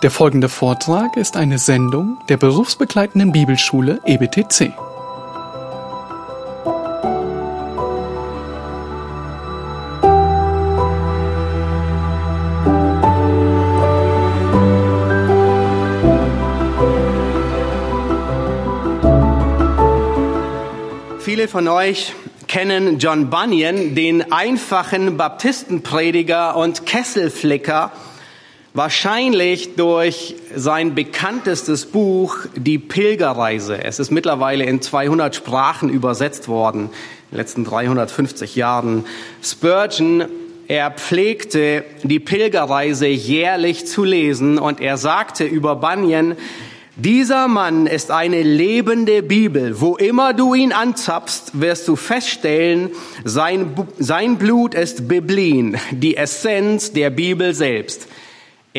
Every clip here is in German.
Der folgende Vortrag ist eine Sendung der berufsbegleitenden Bibelschule EBTC. Viele von euch kennen John Bunyan, den einfachen Baptistenprediger und Kesselflicker, wahrscheinlich durch sein bekanntestes Buch Die Pilgerreise. Es ist mittlerweile in 200 Sprachen übersetzt worden, in den letzten 350 Jahren. Spurgeon, er pflegte die Pilgerreise jährlich zu lesen und er sagte über Bunyan, dieser Mann ist eine lebende Bibel. Wo immer du ihn anzapfst, wirst du feststellen, sein, sein Blut ist Biblin, die Essenz der Bibel selbst.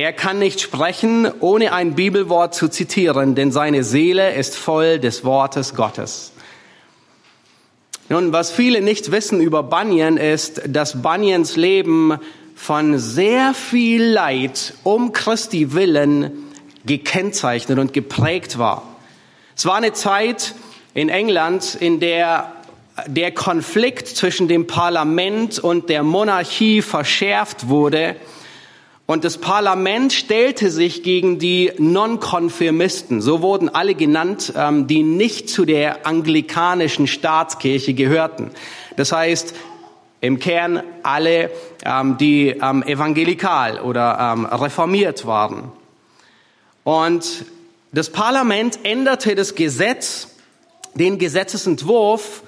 Er kann nicht sprechen, ohne ein Bibelwort zu zitieren, denn seine Seele ist voll des Wortes Gottes. Nun, was viele nicht wissen über Bunyan ist, dass Bunyans Leben von sehr viel Leid um Christi willen gekennzeichnet und geprägt war. Es war eine Zeit in England, in der der Konflikt zwischen dem Parlament und der Monarchie verschärft wurde. Und das Parlament stellte sich gegen die Nonkonfirmisten, so wurden alle genannt, ähm, die nicht zu der anglikanischen Staatskirche gehörten. Das heißt, im Kern alle, ähm, die ähm, evangelikal oder reformiert waren. Und das Parlament änderte das Gesetz, den Gesetzesentwurf,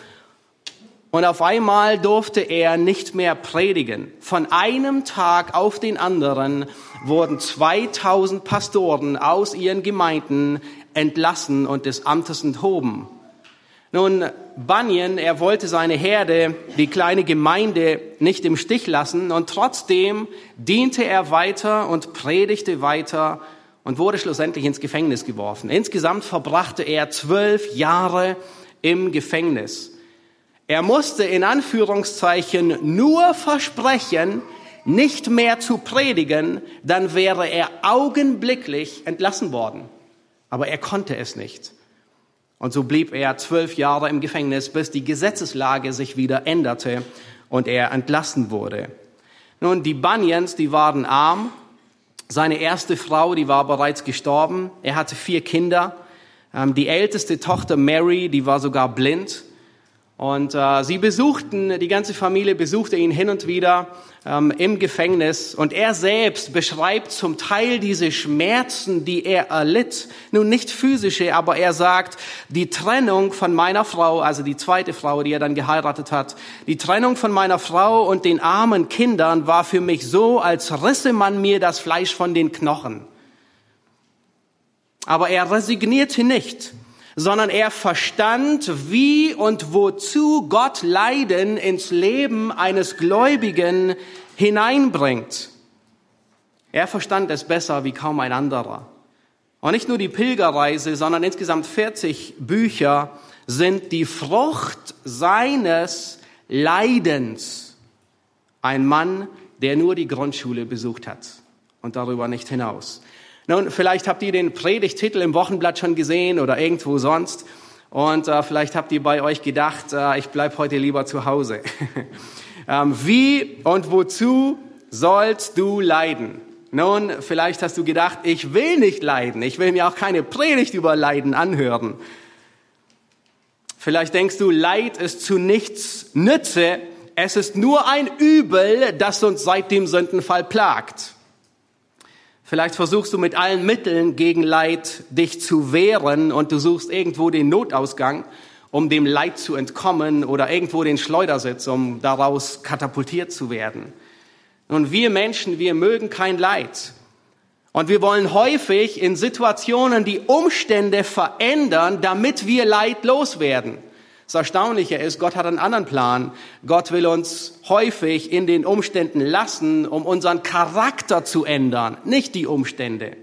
und auf einmal durfte er nicht mehr predigen. Von einem Tag auf den anderen wurden 2000 Pastoren aus ihren Gemeinden entlassen und des Amtes enthoben. Nun, Bunyan, er wollte seine Herde, die kleine Gemeinde, nicht im Stich lassen und trotzdem diente er weiter und predigte weiter und wurde schlussendlich ins Gefängnis geworfen. Insgesamt verbrachte er zwölf Jahre im Gefängnis. Er musste in Anführungszeichen nur versprechen, nicht mehr zu predigen, dann wäre er augenblicklich entlassen worden. Aber er konnte es nicht. Und so blieb er zwölf Jahre im Gefängnis, bis die Gesetzeslage sich wieder änderte und er entlassen wurde. Nun, die Bunyans, die waren arm, seine erste Frau, die war bereits gestorben. Er hatte vier Kinder. Ähm, die älteste Tochter Mary, die war sogar blind. Und äh, sie besuchten, die ganze Familie besuchte ihn hin und wieder ähm, im Gefängnis. Und er selbst beschreibt zum Teil diese Schmerzen, die er erlitt. Nun nicht physische, aber er sagt, die Trennung von meiner Frau, also die zweite Frau, die er dann geheiratet hat, die Trennung von meiner Frau und den armen Kindern war für mich so, als risse man mir das Fleisch von den Knochen. Aber er resignierte nicht sondern er verstand, wie und wozu Gott Leiden ins Leben eines Gläubigen hineinbringt. Er verstand es besser wie kaum ein anderer. Und nicht nur die Pilgerreise, sondern insgesamt 40 Bücher sind die Frucht seines Leidens. Ein Mann, der nur die Grundschule besucht hat und darüber nicht hinaus. Nun, vielleicht habt ihr den Predigtitel im Wochenblatt schon gesehen oder irgendwo sonst. Und äh, vielleicht habt ihr bei euch gedacht, äh, ich bleib heute lieber zu Hause. ähm, wie und wozu sollst du leiden? Nun, vielleicht hast du gedacht, ich will nicht leiden. Ich will mir auch keine Predigt über Leiden anhören. Vielleicht denkst du, Leid ist zu nichts Nütze. Es ist nur ein Übel, das uns seit dem Sündenfall plagt. Vielleicht versuchst du mit allen Mitteln gegen Leid dich zu wehren und du suchst irgendwo den Notausgang, um dem Leid zu entkommen oder irgendwo den Schleudersitz, um daraus katapultiert zu werden. Und wir Menschen, wir mögen kein Leid. Und wir wollen häufig in Situationen die Umstände verändern, damit wir Leid loswerden. Das Erstaunliche ist, Gott hat einen anderen Plan. Gott will uns häufig in den Umständen lassen, um unseren Charakter zu ändern, nicht die Umstände.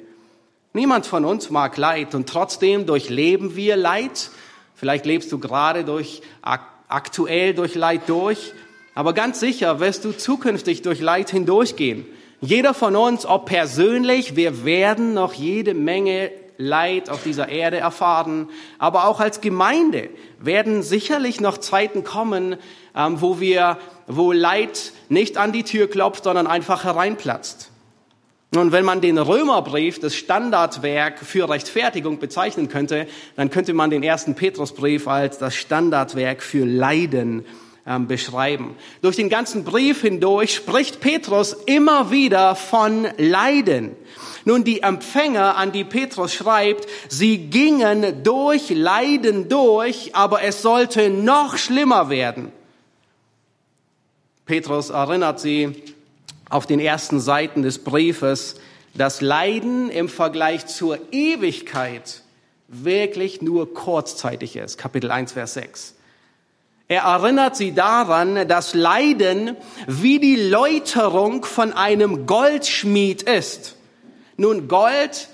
Niemand von uns mag Leid und trotzdem durchleben wir Leid. Vielleicht lebst du gerade durch, aktuell durch Leid durch, aber ganz sicher wirst du zukünftig durch Leid hindurchgehen. Jeder von uns, ob persönlich, wir werden noch jede Menge Leid auf dieser Erde erfahren, aber auch als Gemeinde werden sicherlich noch Zeiten kommen, ähm, wo wir, wo Leid nicht an die Tür klopft, sondern einfach hereinplatzt. Nun, wenn man den Römerbrief, das Standardwerk für Rechtfertigung bezeichnen könnte, dann könnte man den ersten Petrusbrief als das Standardwerk für Leiden ähm, beschreiben. Durch den ganzen Brief hindurch spricht Petrus immer wieder von Leiden. Nun, die Empfänger, an die Petrus schreibt, sie gingen durch Leiden durch, aber es sollte noch schlimmer werden. Petrus erinnert sie auf den ersten Seiten des Briefes, dass Leiden im Vergleich zur Ewigkeit wirklich nur kurzzeitig ist. Kapitel 1, Vers 6. Er erinnert sie daran, dass Leiden wie die Läuterung von einem Goldschmied ist. Nun, Gold,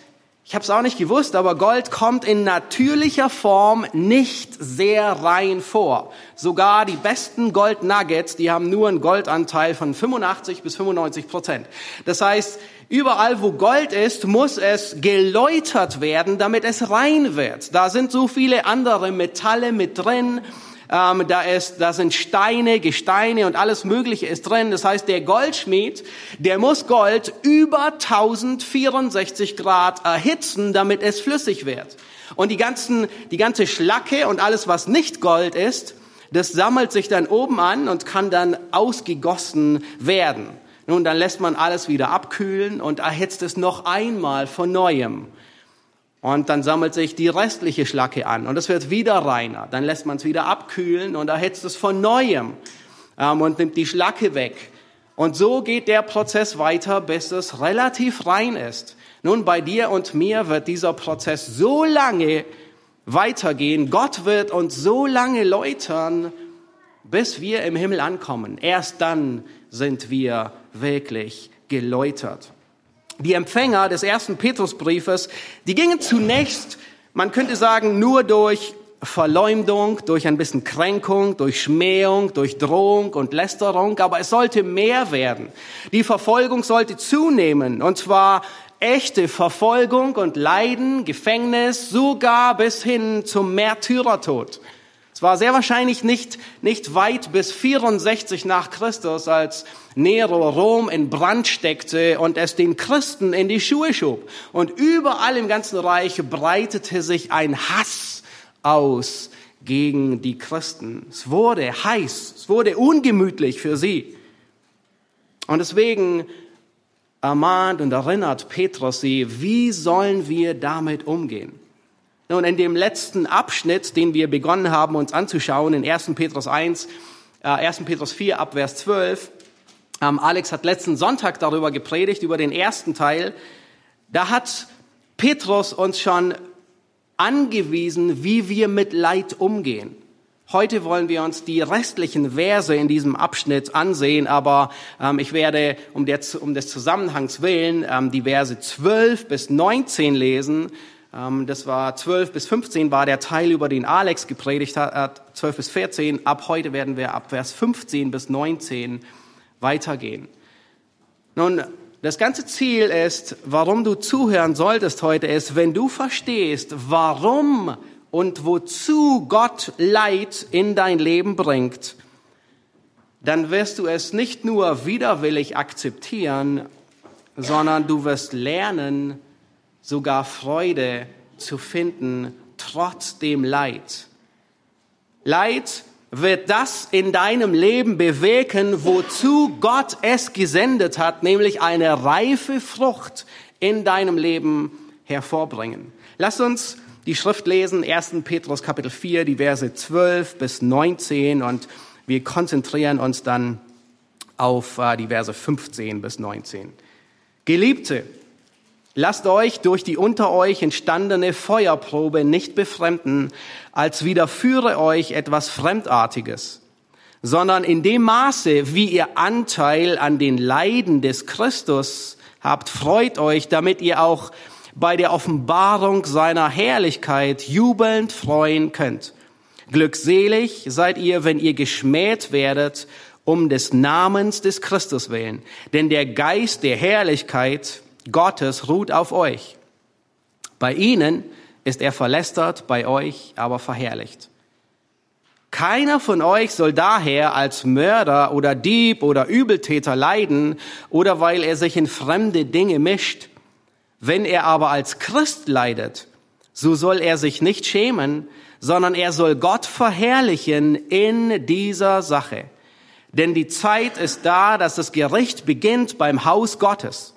ich habe es auch nicht gewusst, aber Gold kommt in natürlicher Form nicht sehr rein vor. Sogar die besten Gold-Nuggets, die haben nur einen Goldanteil von 85 bis 95 Prozent. Das heißt, überall wo Gold ist, muss es geläutert werden, damit es rein wird. Da sind so viele andere Metalle mit drin ähm, da, ist, da sind Steine, Gesteine und alles Mögliche ist drin. Das heißt, der Goldschmied, der muss Gold über 1064 Grad erhitzen, damit es flüssig wird. Und die, ganzen, die ganze Schlacke und alles, was nicht Gold ist, das sammelt sich dann oben an und kann dann ausgegossen werden. Nun, dann lässt man alles wieder abkühlen und erhitzt es noch einmal von neuem. Und dann sammelt sich die restliche Schlacke an und es wird wieder reiner. Dann lässt man es wieder abkühlen und erhitzt es von neuem ähm, und nimmt die Schlacke weg. Und so geht der Prozess weiter, bis es relativ rein ist. Nun, bei dir und mir wird dieser Prozess so lange weitergehen. Gott wird uns so lange läutern, bis wir im Himmel ankommen. Erst dann sind wir wirklich geläutert. Die Empfänger des ersten Petrusbriefes, die gingen zunächst, man könnte sagen, nur durch Verleumdung, durch ein bisschen Kränkung, durch Schmähung, durch Drohung und Lästerung, aber es sollte mehr werden. Die Verfolgung sollte zunehmen, und zwar echte Verfolgung und Leiden, Gefängnis, sogar bis hin zum Märtyrertod. Es war sehr wahrscheinlich nicht, nicht weit bis 64 nach Christus, als Nero Rom in Brand steckte und es den Christen in die Schuhe schob. Und überall im ganzen Reich breitete sich ein Hass aus gegen die Christen. Es wurde heiß, es wurde ungemütlich für sie. Und deswegen ermahnt und erinnert Petrus sie, wie sollen wir damit umgehen? Nun, in dem letzten Abschnitt, den wir begonnen haben, uns anzuschauen, in 1. Petrus 1, äh, 1. Petrus 4 ab Vers 12, ähm, Alex hat letzten Sonntag darüber gepredigt, über den ersten Teil. Da hat Petrus uns schon angewiesen, wie wir mit Leid umgehen. Heute wollen wir uns die restlichen Verse in diesem Abschnitt ansehen, aber ähm, ich werde um, der, um des Zusammenhangs willen ähm, die Verse 12 bis 19 lesen das war 12 bis 15 war der Teil, über den Alex gepredigt hat, 12 bis 14. Ab heute werden wir ab Vers 15 bis 19 weitergehen. Nun, das ganze Ziel ist, warum du zuhören solltest heute ist, wenn du verstehst, warum und wozu Gott Leid in dein Leben bringt, dann wirst du es nicht nur widerwillig akzeptieren, sondern du wirst lernen, sogar Freude zu finden, trotz dem Leid. Leid wird das in deinem Leben bewirken, wozu Gott es gesendet hat, nämlich eine reife Frucht in deinem Leben hervorbringen. Lass uns die Schrift lesen, 1. Petrus Kapitel 4, die Verse 12 bis 19 und wir konzentrieren uns dann auf äh, die Verse 15 bis 19. Geliebte, Lasst euch durch die unter euch entstandene Feuerprobe nicht befremden, als widerführe euch etwas Fremdartiges, sondern in dem Maße, wie ihr Anteil an den Leiden des Christus habt, freut euch, damit ihr auch bei der Offenbarung seiner Herrlichkeit jubelnd freuen könnt. Glückselig seid ihr, wenn ihr geschmäht werdet um des Namens des Christus willen. Denn der Geist der Herrlichkeit Gottes ruht auf euch. Bei ihnen ist er verlästert, bei euch aber verherrlicht. Keiner von euch soll daher als Mörder oder Dieb oder Übeltäter leiden oder weil er sich in fremde Dinge mischt. Wenn er aber als Christ leidet, so soll er sich nicht schämen, sondern er soll Gott verherrlichen in dieser Sache. Denn die Zeit ist da, dass das Gericht beginnt beim Haus Gottes.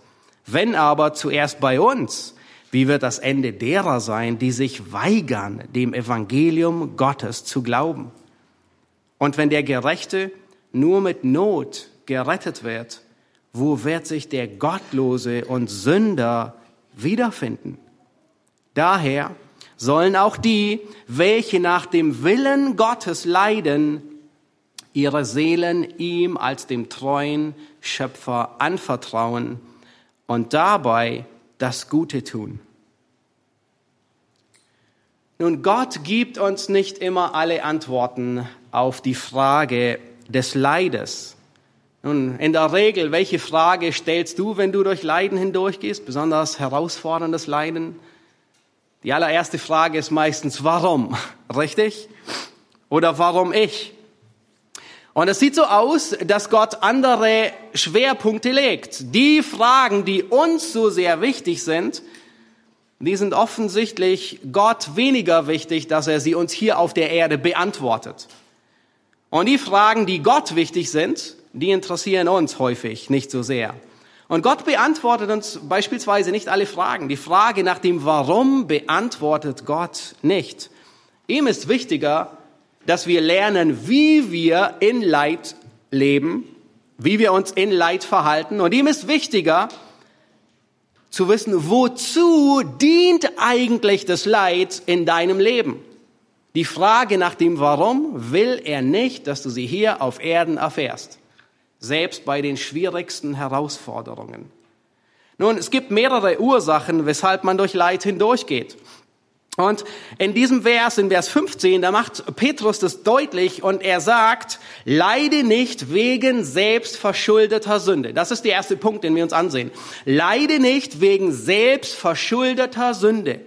Wenn aber zuerst bei uns, wie wird das Ende derer sein, die sich weigern, dem Evangelium Gottes zu glauben? Und wenn der Gerechte nur mit Not gerettet wird, wo wird sich der Gottlose und Sünder wiederfinden? Daher sollen auch die, welche nach dem Willen Gottes leiden, ihre Seelen ihm als dem treuen Schöpfer anvertrauen und dabei das Gute tun. Nun, Gott gibt uns nicht immer alle Antworten auf die Frage des Leides. Nun, in der Regel, welche Frage stellst du, wenn du durch Leiden hindurchgehst, besonders herausforderndes Leiden? Die allererste Frage ist meistens, warum? Richtig? Oder warum ich? Und es sieht so aus, dass Gott andere Schwerpunkte legt. Die Fragen, die uns so sehr wichtig sind, die sind offensichtlich Gott weniger wichtig, dass er sie uns hier auf der Erde beantwortet. Und die Fragen, die Gott wichtig sind, die interessieren uns häufig nicht so sehr. Und Gott beantwortet uns beispielsweise nicht alle Fragen. Die Frage nach dem Warum beantwortet Gott nicht. Ihm ist wichtiger, dass wir lernen, wie wir in Leid leben, wie wir uns in Leid verhalten. Und ihm ist wichtiger zu wissen, wozu dient eigentlich das Leid in deinem Leben. Die Frage nach dem Warum will er nicht, dass du sie hier auf Erden erfährst, selbst bei den schwierigsten Herausforderungen. Nun, es gibt mehrere Ursachen, weshalb man durch Leid hindurchgeht. Und in diesem Vers, in Vers 15, da macht Petrus das deutlich und er sagt, leide nicht wegen selbstverschuldeter Sünde. Das ist der erste Punkt, den wir uns ansehen. Leide nicht wegen selbstverschuldeter Sünde.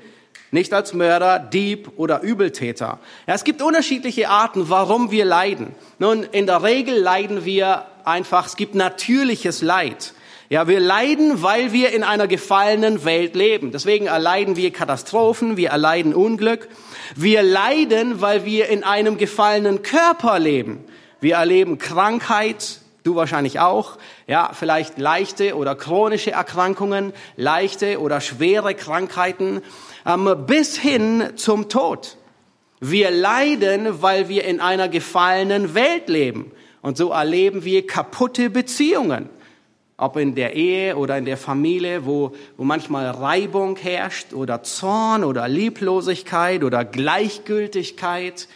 Nicht als Mörder, Dieb oder Übeltäter. Ja, es gibt unterschiedliche Arten, warum wir leiden. Nun, in der Regel leiden wir einfach, es gibt natürliches Leid. Ja, wir leiden, weil wir in einer gefallenen Welt leben. Deswegen erleiden wir Katastrophen, wir erleiden Unglück. Wir leiden, weil wir in einem gefallenen Körper leben. Wir erleben Krankheit, du wahrscheinlich auch. Ja, vielleicht leichte oder chronische Erkrankungen, leichte oder schwere Krankheiten, ähm, bis hin zum Tod. Wir leiden, weil wir in einer gefallenen Welt leben. Und so erleben wir kaputte Beziehungen ob in der Ehe oder in der Familie, wo, wo manchmal Reibung herrscht oder Zorn oder Lieblosigkeit oder Gleichgültigkeit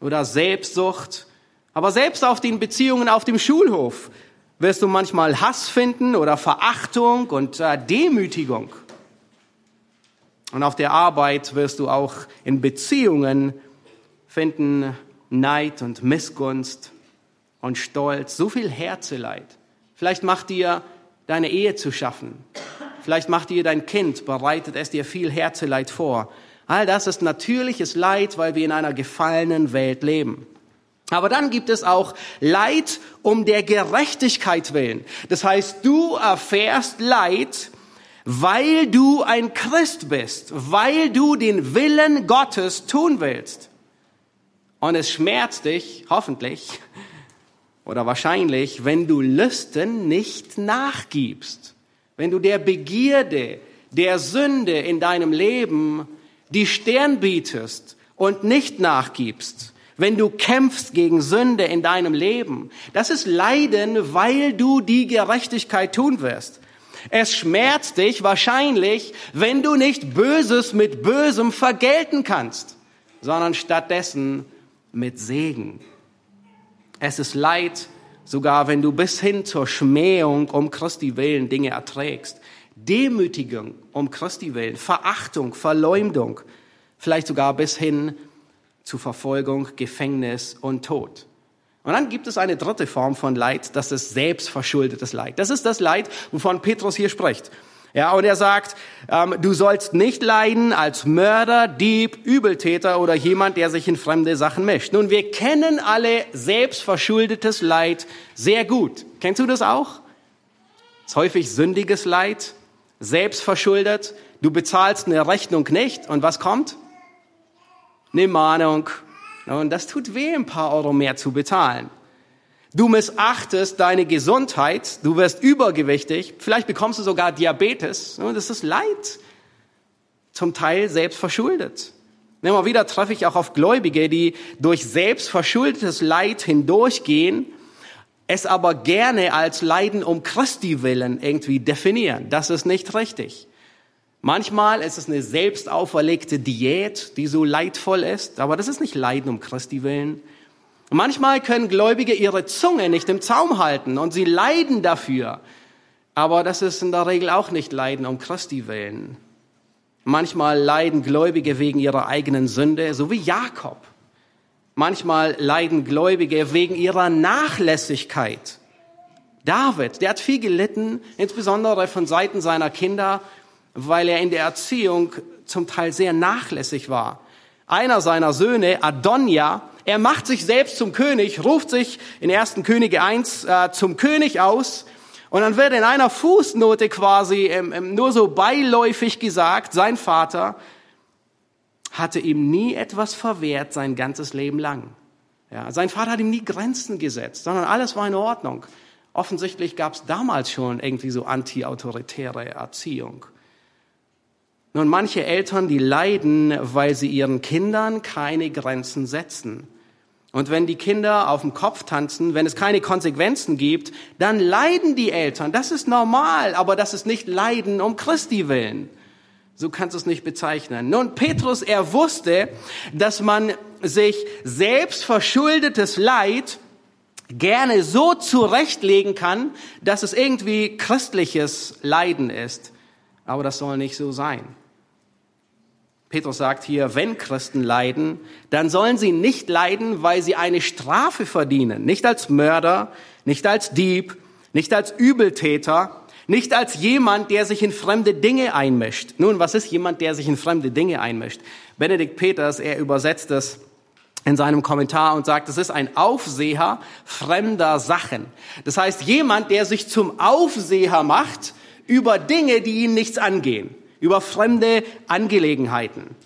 oder Selbstsucht. Aber selbst auf den Beziehungen auf dem Schulhof wirst du manchmal Hass finden oder Verachtung und äh, Demütigung. Und auf der Arbeit wirst du auch in Beziehungen finden Neid und Missgunst und Stolz, so viel Herzeleid. Vielleicht macht dir deine Ehe zu schaffen. Vielleicht macht dir dein Kind, bereitet es dir viel Herzeleid vor. All das ist natürliches Leid, weil wir in einer gefallenen Welt leben. Aber dann gibt es auch Leid um der Gerechtigkeit willen. Das heißt, du erfährst Leid, weil du ein Christ bist, weil du den Willen Gottes tun willst. Und es schmerzt dich, hoffentlich, oder wahrscheinlich, wenn du Lüsten nicht nachgibst, wenn du der Begierde, der Sünde in deinem Leben die Stern bietest und nicht nachgibst, wenn du kämpfst gegen Sünde in deinem Leben, das ist Leiden, weil du die Gerechtigkeit tun wirst. Es schmerzt dich wahrscheinlich, wenn du nicht Böses mit Bösem vergelten kannst, sondern stattdessen mit Segen. Es ist Leid, sogar wenn du bis hin zur Schmähung um Christi willen Dinge erträgst. Demütigung um Christi willen, Verachtung, Verleumdung, vielleicht sogar bis hin zu Verfolgung, Gefängnis und Tod. Und dann gibt es eine dritte Form von Leid, das ist selbstverschuldetes Leid. Das ist das Leid, wovon Petrus hier spricht. Ja, und er sagt, ähm, du sollst nicht leiden als Mörder, Dieb, Übeltäter oder jemand, der sich in fremde Sachen mischt. Nun, wir kennen alle selbstverschuldetes Leid sehr gut. Kennst du das auch? Das ist häufig sündiges Leid, selbstverschuldet. Du bezahlst eine Rechnung nicht und was kommt? Eine Mahnung. Und das tut weh, ein paar Euro mehr zu bezahlen. Du missachtest deine Gesundheit, du wirst übergewichtig, vielleicht bekommst du sogar Diabetes. Das ist Leid, zum Teil selbst verschuldet. Immer wieder treffe ich auch auf Gläubige, die durch selbstverschuldetes Leid hindurchgehen, es aber gerne als Leiden um Christi willen irgendwie definieren. Das ist nicht richtig. Manchmal ist es eine selbst auferlegte Diät, die so leidvoll ist, aber das ist nicht Leiden um Christi willen. Manchmal können Gläubige ihre Zunge nicht im Zaum halten und sie leiden dafür. Aber das ist in der Regel auch nicht Leiden um Christi willen. Manchmal leiden Gläubige wegen ihrer eigenen Sünde, so wie Jakob. Manchmal leiden Gläubige wegen ihrer Nachlässigkeit. David, der hat viel gelitten, insbesondere von Seiten seiner Kinder, weil er in der Erziehung zum Teil sehr nachlässig war. Einer seiner Söhne, Adonja, er macht sich selbst zum König, ruft sich in 1. Könige 1 äh, zum König aus und dann wird in einer Fußnote quasi ähm, ähm, nur so beiläufig gesagt, sein Vater hatte ihm nie etwas verwehrt sein ganzes Leben lang. Ja, sein Vater hat ihm nie Grenzen gesetzt, sondern alles war in Ordnung. Offensichtlich gab es damals schon irgendwie so anti-autoritäre Erziehung. Nun, manche Eltern, die leiden, weil sie ihren Kindern keine Grenzen setzen. Und wenn die Kinder auf dem Kopf tanzen, wenn es keine Konsequenzen gibt, dann leiden die Eltern. Das ist normal, aber das ist nicht Leiden um Christi willen. So kannst du es nicht bezeichnen. Nun, Petrus, er wusste, dass man sich selbst verschuldetes Leid gerne so zurechtlegen kann, dass es irgendwie christliches Leiden ist. Aber das soll nicht so sein. Petrus sagt hier, wenn Christen leiden, dann sollen sie nicht leiden, weil sie eine Strafe verdienen. Nicht als Mörder, nicht als Dieb, nicht als Übeltäter, nicht als jemand, der sich in fremde Dinge einmischt. Nun, was ist jemand, der sich in fremde Dinge einmischt? Benedikt Peters, er übersetzt es in seinem Kommentar und sagt, es ist ein Aufseher fremder Sachen. Das heißt, jemand, der sich zum Aufseher macht über Dinge, die ihn nichts angehen über fremde Angelegenheiten.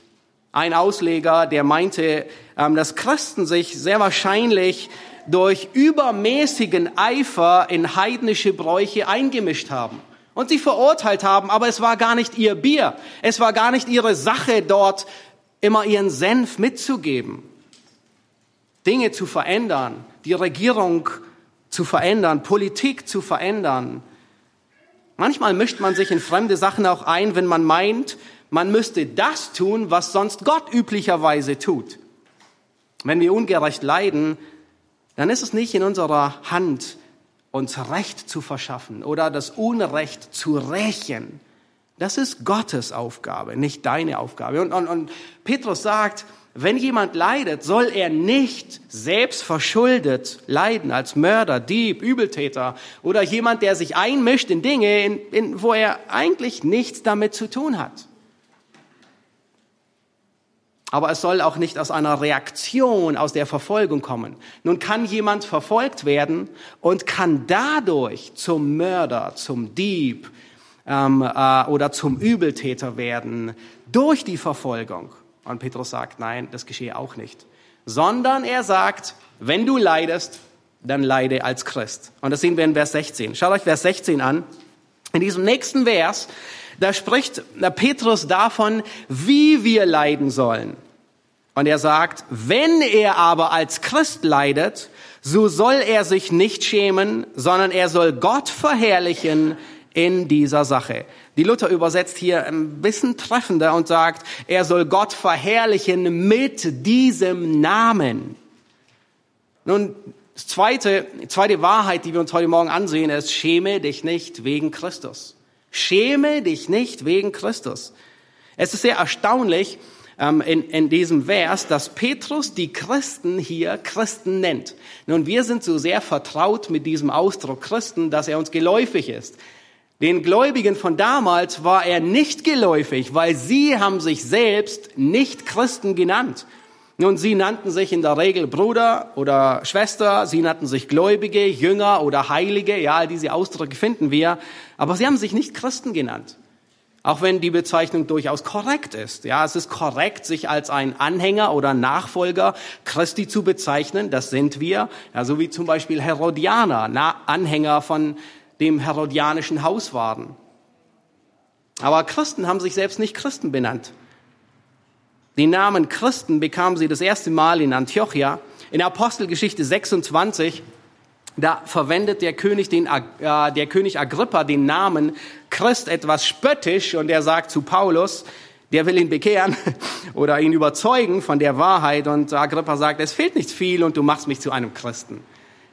Ein Ausleger, der meinte, ähm, dass Christen sich sehr wahrscheinlich durch übermäßigen Eifer in heidnische Bräuche eingemischt haben und sie verurteilt haben, aber es war gar nicht ihr Bier, es war gar nicht ihre Sache, dort immer ihren Senf mitzugeben, Dinge zu verändern, die Regierung zu verändern, Politik zu verändern, Manchmal mischt man sich in fremde Sachen auch ein, wenn man meint, man müsste das tun, was sonst Gott üblicherweise tut. Wenn wir ungerecht leiden, dann ist es nicht in unserer Hand, uns Recht zu verschaffen oder das Unrecht zu rächen. Das ist Gottes Aufgabe, nicht deine Aufgabe. Und, und, und Petrus sagt, wenn jemand leidet, soll er nicht selbst verschuldet leiden als Mörder, Dieb, Übeltäter oder jemand, der sich einmischt in Dinge, in, in, wo er eigentlich nichts damit zu tun hat. Aber es soll auch nicht aus einer Reaktion aus der Verfolgung kommen. Nun kann jemand verfolgt werden und kann dadurch zum Mörder, zum Dieb ähm, äh, oder zum Übeltäter werden durch die Verfolgung. Und Petrus sagt, nein, das geschehe auch nicht. Sondern er sagt, wenn du leidest, dann leide als Christ. Und das sehen wir in Vers 16. Schaut euch Vers 16 an. In diesem nächsten Vers, da spricht Petrus davon, wie wir leiden sollen. Und er sagt, wenn er aber als Christ leidet, so soll er sich nicht schämen, sondern er soll Gott verherrlichen in dieser Sache. Die Luther übersetzt hier ein bisschen treffender und sagt, er soll Gott verherrlichen mit diesem Namen. Nun, zweite, zweite Wahrheit, die wir uns heute Morgen ansehen, ist, schäme dich nicht wegen Christus. Schäme dich nicht wegen Christus. Es ist sehr erstaunlich, ähm, in, in diesem Vers, dass Petrus die Christen hier Christen nennt. Nun, wir sind so sehr vertraut mit diesem Ausdruck Christen, dass er uns geläufig ist. Den Gläubigen von damals war er nicht geläufig, weil sie haben sich selbst nicht Christen genannt. Nun, sie nannten sich in der Regel Bruder oder Schwester, sie nannten sich Gläubige, Jünger oder Heilige, ja, diese Ausdrücke finden wir, aber sie haben sich nicht Christen genannt. Auch wenn die Bezeichnung durchaus korrekt ist. Ja, es ist korrekt, sich als ein Anhänger oder Nachfolger Christi zu bezeichnen. Das sind wir. Ja, so wie zum Beispiel Herodianer, Anhänger von dem herodianischen Haus waren. Aber Christen haben sich selbst nicht Christen benannt. Den Namen Christen bekamen sie das erste Mal in Antiochia. In Apostelgeschichte 26, da verwendet der König, den, äh, der König Agrippa den Namen Christ etwas spöttisch und er sagt zu Paulus, der will ihn bekehren oder ihn überzeugen von der Wahrheit und Agrippa sagt, es fehlt nicht viel und du machst mich zu einem Christen.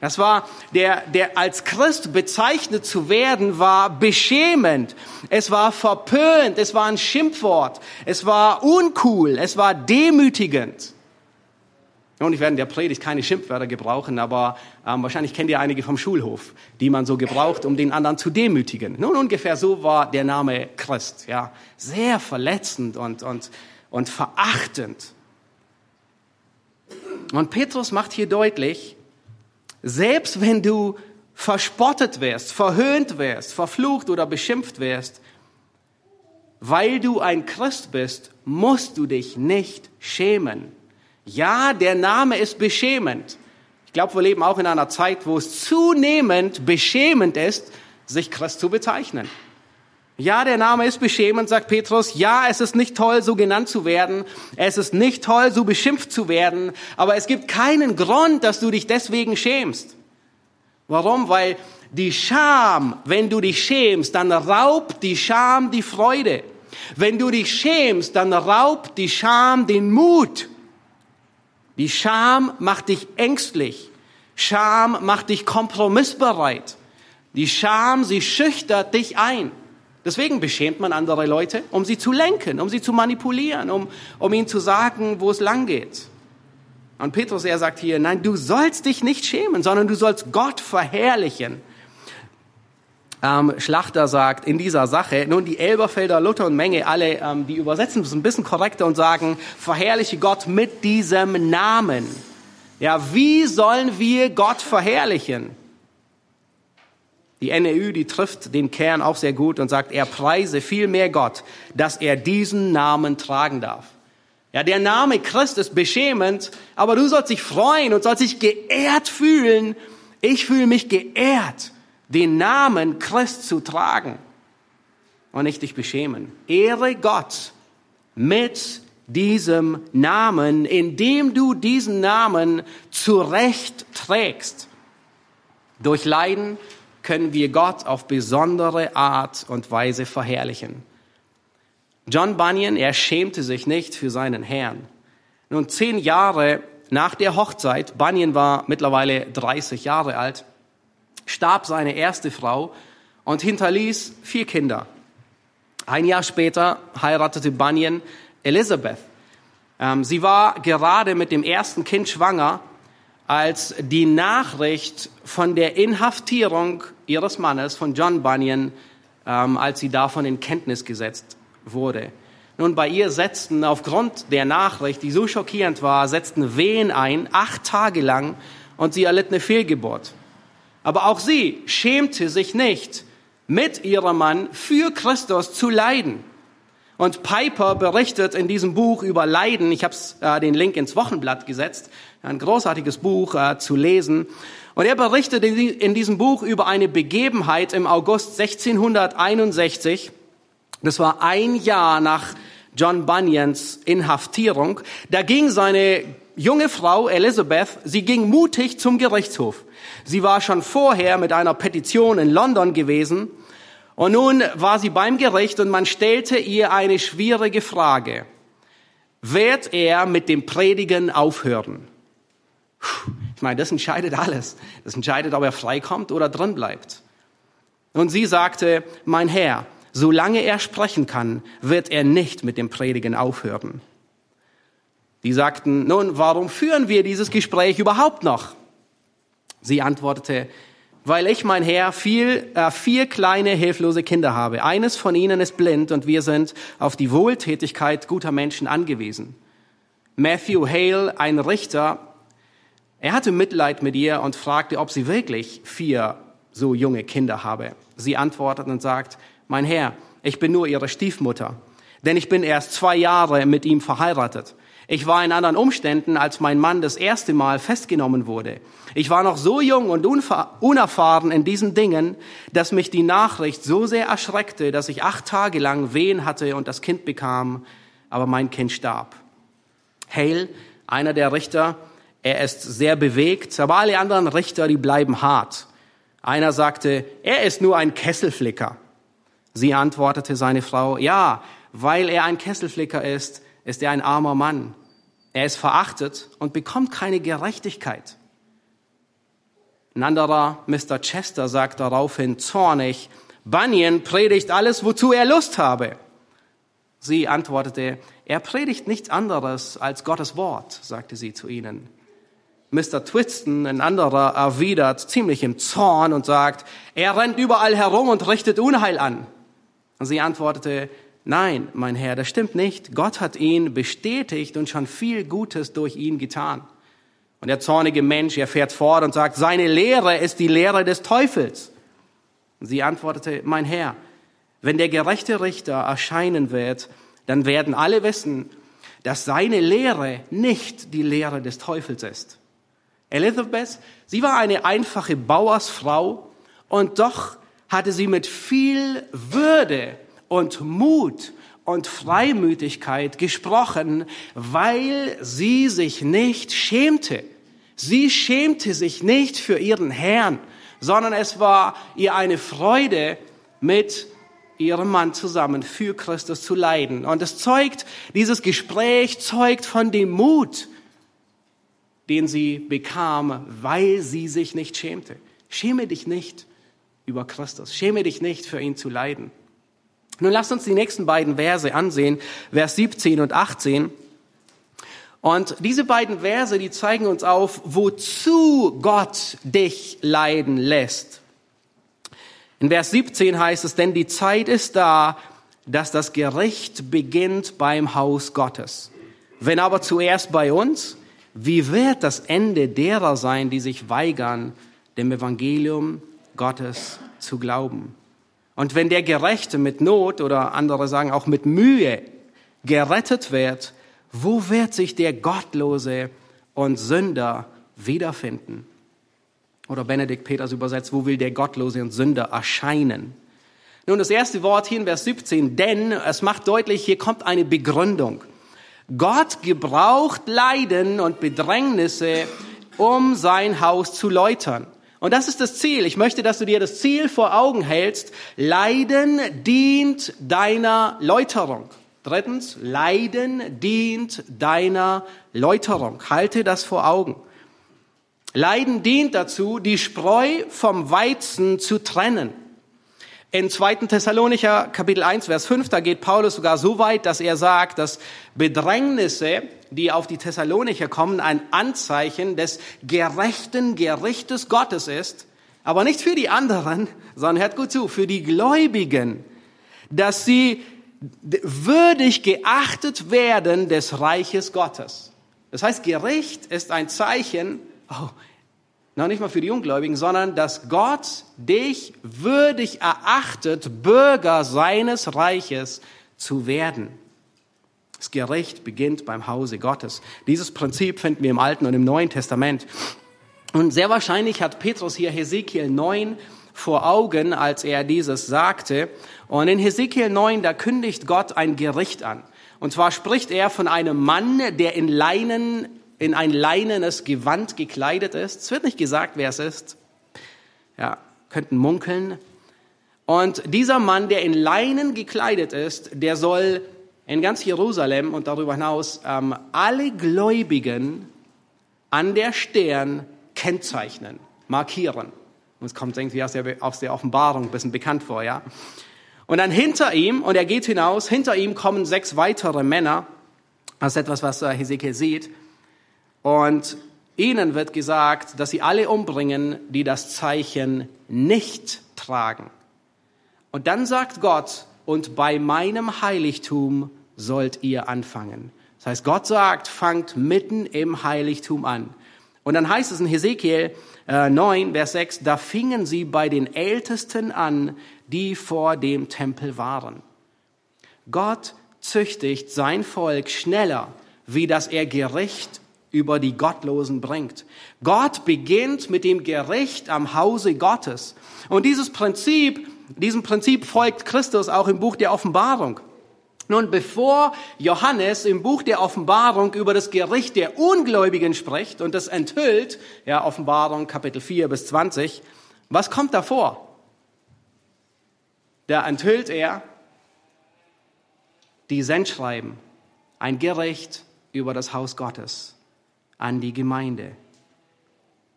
Das war, der, der als Christ bezeichnet zu werden, war beschämend. Es war verpönt. Es war ein Schimpfwort. Es war uncool. Es war demütigend. Und ich werde in der Predigt keine Schimpfwörter gebrauchen, aber ähm, wahrscheinlich kennt ihr einige vom Schulhof, die man so gebraucht, um den anderen zu demütigen. Nun, ungefähr so war der Name Christ, ja. Sehr verletzend und, und, und verachtend. Und Petrus macht hier deutlich, selbst wenn du verspottet wirst, verhöhnt wirst, verflucht oder beschimpft wirst, weil du ein Christ bist, musst du dich nicht schämen. Ja, der Name ist beschämend. Ich glaube, wir leben auch in einer Zeit, wo es zunehmend beschämend ist, sich Christ zu bezeichnen. Ja, der Name ist beschämend, sagt Petrus. Ja, es ist nicht toll, so genannt zu werden. Es ist nicht toll, so beschimpft zu werden. Aber es gibt keinen Grund, dass du dich deswegen schämst. Warum? Weil die Scham, wenn du dich schämst, dann raubt die Scham die Freude. Wenn du dich schämst, dann raubt die Scham den Mut. Die Scham macht dich ängstlich. Scham macht dich kompromissbereit. Die Scham, sie schüchtert dich ein. Deswegen beschämt man andere Leute, um sie zu lenken, um sie zu manipulieren, um, um ihnen zu sagen, wo es lang geht. Und Petrus, er sagt hier, nein, du sollst dich nicht schämen, sondern du sollst Gott verherrlichen. Ähm, Schlachter sagt in dieser Sache, nun die Elberfelder, Luther und Menge, alle, ähm, die übersetzen es ein bisschen korrekter und sagen, verherrliche Gott mit diesem Namen. Ja, wie sollen wir Gott verherrlichen? Die NEU, die trifft den Kern auch sehr gut und sagt, er preise viel mehr Gott, dass er diesen Namen tragen darf. Ja, der Name Christ ist beschämend, aber du sollst dich freuen und sollst dich geehrt fühlen. Ich fühle mich geehrt, den Namen Christ zu tragen und nicht dich beschämen. Ehre Gott mit diesem Namen, indem du diesen Namen zurecht trägst. Durch Leiden, können wir Gott auf besondere Art und Weise verherrlichen. John Bunyan, er schämte sich nicht für seinen Herrn. Nun, zehn Jahre nach der Hochzeit, Bunyan war mittlerweile 30 Jahre alt, starb seine erste Frau und hinterließ vier Kinder. Ein Jahr später heiratete Bunyan Elizabeth. Ähm, sie war gerade mit dem ersten Kind schwanger als die Nachricht von der Inhaftierung ihres Mannes, von John Bunyan, ähm, als sie davon in Kenntnis gesetzt wurde. Nun, bei ihr setzten aufgrund der Nachricht, die so schockierend war, setzten Wehen ein, acht Tage lang, und sie erlitt eine Fehlgeburt. Aber auch sie schämte sich nicht, mit ihrem Mann für Christus zu leiden. Und Piper berichtet in diesem Buch über Leiden. Ich habe äh, den Link ins Wochenblatt gesetzt ein großartiges Buch äh, zu lesen. Und er berichtet in diesem Buch über eine Begebenheit im August 1661. Das war ein Jahr nach John Bunyans Inhaftierung. Da ging seine junge Frau Elizabeth, sie ging mutig zum Gerichtshof. Sie war schon vorher mit einer Petition in London gewesen. Und nun war sie beim Gericht und man stellte ihr eine schwierige Frage. Wird er mit dem Predigen aufhören? Ich meine, das entscheidet alles. Das entscheidet, ob er freikommt oder drin bleibt. Und sie sagte, mein Herr, solange er sprechen kann, wird er nicht mit dem Predigen aufhören. Die sagten, nun, warum führen wir dieses Gespräch überhaupt noch? Sie antwortete, weil ich, mein Herr, viel, äh, vier kleine hilflose Kinder habe. Eines von ihnen ist blind und wir sind auf die Wohltätigkeit guter Menschen angewiesen. Matthew Hale, ein Richter, er hatte Mitleid mit ihr und fragte, ob sie wirklich vier so junge Kinder habe. Sie antwortet und sagt, mein Herr, ich bin nur ihre Stiefmutter, denn ich bin erst zwei Jahre mit ihm verheiratet. Ich war in anderen Umständen, als mein Mann das erste Mal festgenommen wurde. Ich war noch so jung und unerfahren in diesen Dingen, dass mich die Nachricht so sehr erschreckte, dass ich acht Tage lang Wehen hatte und das Kind bekam, aber mein Kind starb. Hale, einer der Richter, er ist sehr bewegt, aber alle anderen Richter, die bleiben hart. Einer sagte, er ist nur ein Kesselflicker. Sie antwortete seine Frau, ja, weil er ein Kesselflicker ist, ist er ein armer Mann. Er ist verachtet und bekommt keine Gerechtigkeit. Ein anderer, Mr. Chester, sagt daraufhin zornig, Bunyan predigt alles, wozu er Lust habe. Sie antwortete, er predigt nichts anderes als Gottes Wort, sagte sie zu ihnen. Mr. Twiston, ein anderer, erwidert ziemlich im Zorn und sagt, er rennt überall herum und richtet Unheil an. Und sie antwortete, Nein, mein Herr, das stimmt nicht. Gott hat ihn bestätigt und schon viel Gutes durch ihn getan. Und der zornige Mensch, er fährt fort und sagt, seine Lehre ist die Lehre des Teufels. Und sie antwortete, mein Herr, wenn der gerechte Richter erscheinen wird, dann werden alle wissen, dass seine Lehre nicht die Lehre des Teufels ist. Elizabeth, sie war eine einfache Bauersfrau und doch hatte sie mit viel Würde und Mut und Freimütigkeit gesprochen, weil sie sich nicht schämte. Sie schämte sich nicht für ihren Herrn, sondern es war ihr eine Freude, mit ihrem Mann zusammen für Christus zu leiden. Und es zeugt, dieses Gespräch zeugt von dem Mut, den sie bekam, weil sie sich nicht schämte. Schäme dich nicht über Christus. Schäme dich nicht für ihn zu leiden. Nun lasst uns die nächsten beiden Verse ansehen, Vers 17 und 18. Und diese beiden Verse, die zeigen uns auf, wozu Gott dich leiden lässt. In Vers 17 heißt es, denn die Zeit ist da, dass das Gericht beginnt beim Haus Gottes. Wenn aber zuerst bei uns, wie wird das Ende derer sein, die sich weigern, dem Evangelium Gottes zu glauben? Und wenn der Gerechte mit Not oder andere sagen auch mit Mühe gerettet wird, wo wird sich der Gottlose und Sünder wiederfinden? Oder Benedikt Peters übersetzt, wo will der Gottlose und Sünder erscheinen? Nun, das erste Wort hier in Vers 17, denn es macht deutlich, hier kommt eine Begründung. Gott gebraucht Leiden und Bedrängnisse, um sein Haus zu läutern. Und das ist das Ziel. Ich möchte, dass du dir das Ziel vor Augen hältst. Leiden dient deiner Läuterung. Drittens, Leiden dient deiner Läuterung. Halte das vor Augen. Leiden dient dazu, die Spreu vom Weizen zu trennen. In 2. Thessalonicher Kapitel 1, Vers 5, da geht Paulus sogar so weit, dass er sagt, dass Bedrängnisse, die auf die Thessalonicher kommen, ein Anzeichen des gerechten Gerichtes Gottes ist, aber nicht für die anderen, sondern hört gut zu, für die Gläubigen, dass sie würdig geachtet werden des Reiches Gottes. Das heißt, Gericht ist ein Zeichen, oh, noch nicht mal für die Ungläubigen, sondern dass Gott dich würdig erachtet, Bürger seines Reiches zu werden. Das Gericht beginnt beim Hause Gottes. Dieses Prinzip finden wir im Alten und im Neuen Testament. Und sehr wahrscheinlich hat Petrus hier Hesekiel 9 vor Augen, als er dieses sagte. Und in Hesekiel 9, da kündigt Gott ein Gericht an. Und zwar spricht er von einem Mann, der in Leinen in ein leinenes Gewand gekleidet ist. Es wird nicht gesagt, wer es ist. Ja, könnten munkeln. Und dieser Mann, der in Leinen gekleidet ist, der soll in ganz Jerusalem und darüber hinaus ähm, alle Gläubigen an der Stern kennzeichnen, markieren. Und es kommt irgendwie aus der, aus der Offenbarung ein bisschen bekannt vor, ja. Und dann hinter ihm, und er geht hinaus, hinter ihm kommen sechs weitere Männer, Das ist etwas, was Hesekiel sieht. Und ihnen wird gesagt, dass sie alle umbringen, die das Zeichen nicht tragen. Und dann sagt Gott, und bei meinem Heiligtum sollt ihr anfangen. Das heißt, Gott sagt, fangt mitten im Heiligtum an. Und dann heißt es in Hesekiel äh, 9, Vers 6, da fingen sie bei den Ältesten an, die vor dem Tempel waren. Gott züchtigt sein Volk schneller, wie dass er Gericht über die Gottlosen bringt. Gott beginnt mit dem Gericht am Hause Gottes. Und dieses Prinzip, diesem Prinzip folgt Christus auch im Buch der Offenbarung. Nun, bevor Johannes im Buch der Offenbarung über das Gericht der Ungläubigen spricht und das enthüllt, ja, Offenbarung Kapitel 4 bis 20, was kommt davor? Da enthüllt er die Sendschreiben, ein Gericht über das Haus Gottes an die Gemeinde.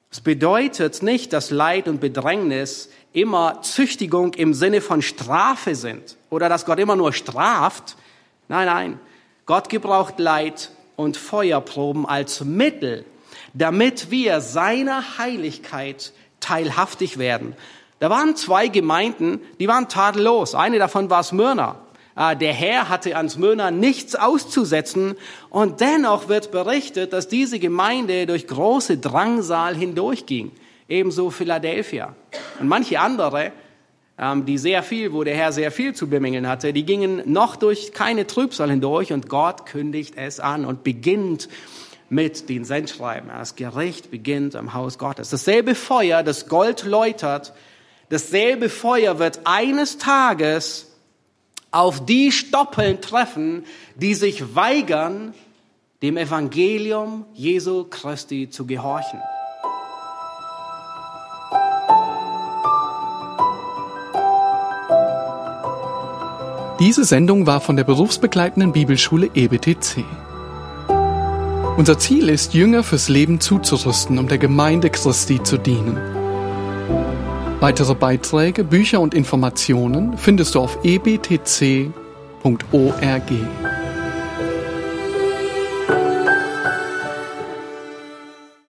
Es bedeutet nicht, dass Leid und Bedrängnis immer Züchtigung im Sinne von Strafe sind oder dass Gott immer nur straft. Nein, nein. Gott gebraucht Leid und Feuerproben als Mittel, damit wir seiner Heiligkeit teilhaftig werden. Da waren zwei Gemeinden, die waren tadellos. Eine davon war Smyrna. Ah, der Herr hatte an Smyrna nichts auszusetzen und dennoch wird berichtet, dass diese Gemeinde durch große Drangsal hindurchging. Ebenso Philadelphia. Und manche andere, ähm, die sehr viel, wo der Herr sehr viel zu bemängeln hatte, die gingen noch durch keine Trübsal hindurch und Gott kündigt es an und beginnt mit den Sendschreiben. Das Gericht beginnt am Haus Gottes. Dasselbe Feuer, das Gold läutert, dasselbe Feuer wird eines Tages auf die Stoppeln treffen, die sich weigern, dem Evangelium Jesu Christi zu gehorchen. Diese Sendung war von der berufsbegleitenden Bibelschule EBTC. Unser Ziel ist, Jünger fürs Leben zuzurüsten, um der Gemeinde Christi zu dienen. Weitere Beiträge, Bücher und Informationen findest du auf ebtc.org.